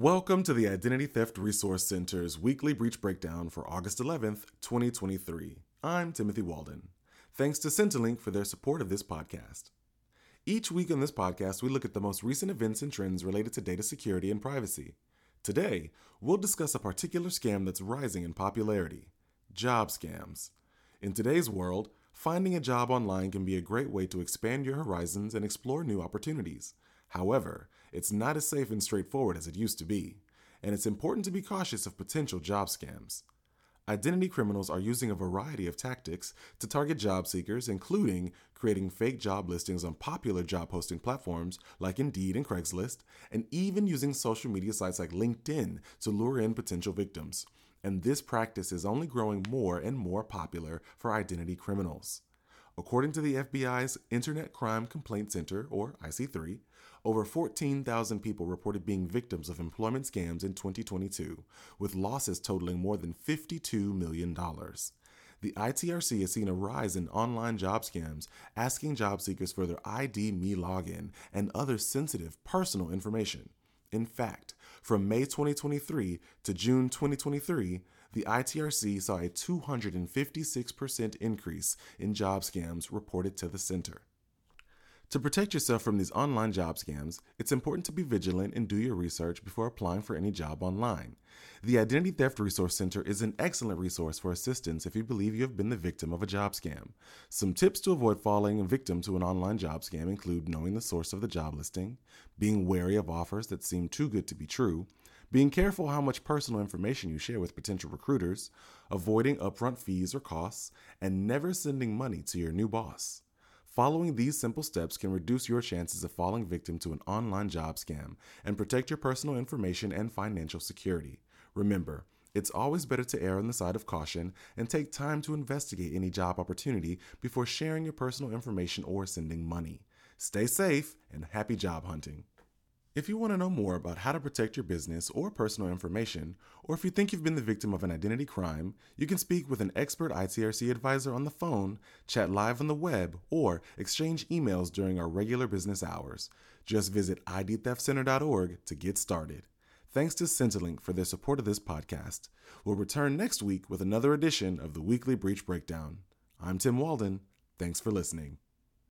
Welcome to the Identity Theft Resource Center's weekly breach breakdown for August 11th, 2023. I'm Timothy Walden. Thanks to SentiLink for their support of this podcast. Each week on this podcast, we look at the most recent events and trends related to data security and privacy. Today, we'll discuss a particular scam that's rising in popularity job scams. In today's world, finding a job online can be a great way to expand your horizons and explore new opportunities. However, it's not as safe and straightforward as it used to be, and it's important to be cautious of potential job scams. Identity criminals are using a variety of tactics to target job seekers, including creating fake job listings on popular job posting platforms like Indeed and Craigslist, and even using social media sites like LinkedIn to lure in potential victims. And this practice is only growing more and more popular for identity criminals. According to the FBI's Internet Crime Complaint Center, or IC3, over 14,000 people reported being victims of employment scams in 2022, with losses totaling more than $52 million. The ITRC has seen a rise in online job scams, asking job seekers for their ID.me login and other sensitive personal information. In fact, from May 2023 to June 2023, the ITRC saw a 256% increase in job scams reported to the center. To protect yourself from these online job scams, it's important to be vigilant and do your research before applying for any job online. The Identity Theft Resource Center is an excellent resource for assistance if you believe you have been the victim of a job scam. Some tips to avoid falling victim to an online job scam include knowing the source of the job listing, being wary of offers that seem too good to be true, being careful how much personal information you share with potential recruiters, avoiding upfront fees or costs, and never sending money to your new boss. Following these simple steps can reduce your chances of falling victim to an online job scam and protect your personal information and financial security. Remember, it's always better to err on the side of caution and take time to investigate any job opportunity before sharing your personal information or sending money. Stay safe and happy job hunting. If you want to know more about how to protect your business or personal information, or if you think you've been the victim of an identity crime, you can speak with an expert ITRC advisor on the phone, chat live on the web, or exchange emails during our regular business hours. Just visit idtheftcenter.org to get started. Thanks to SentiLink for their support of this podcast. We'll return next week with another edition of the Weekly Breach Breakdown. I'm Tim Walden. Thanks for listening.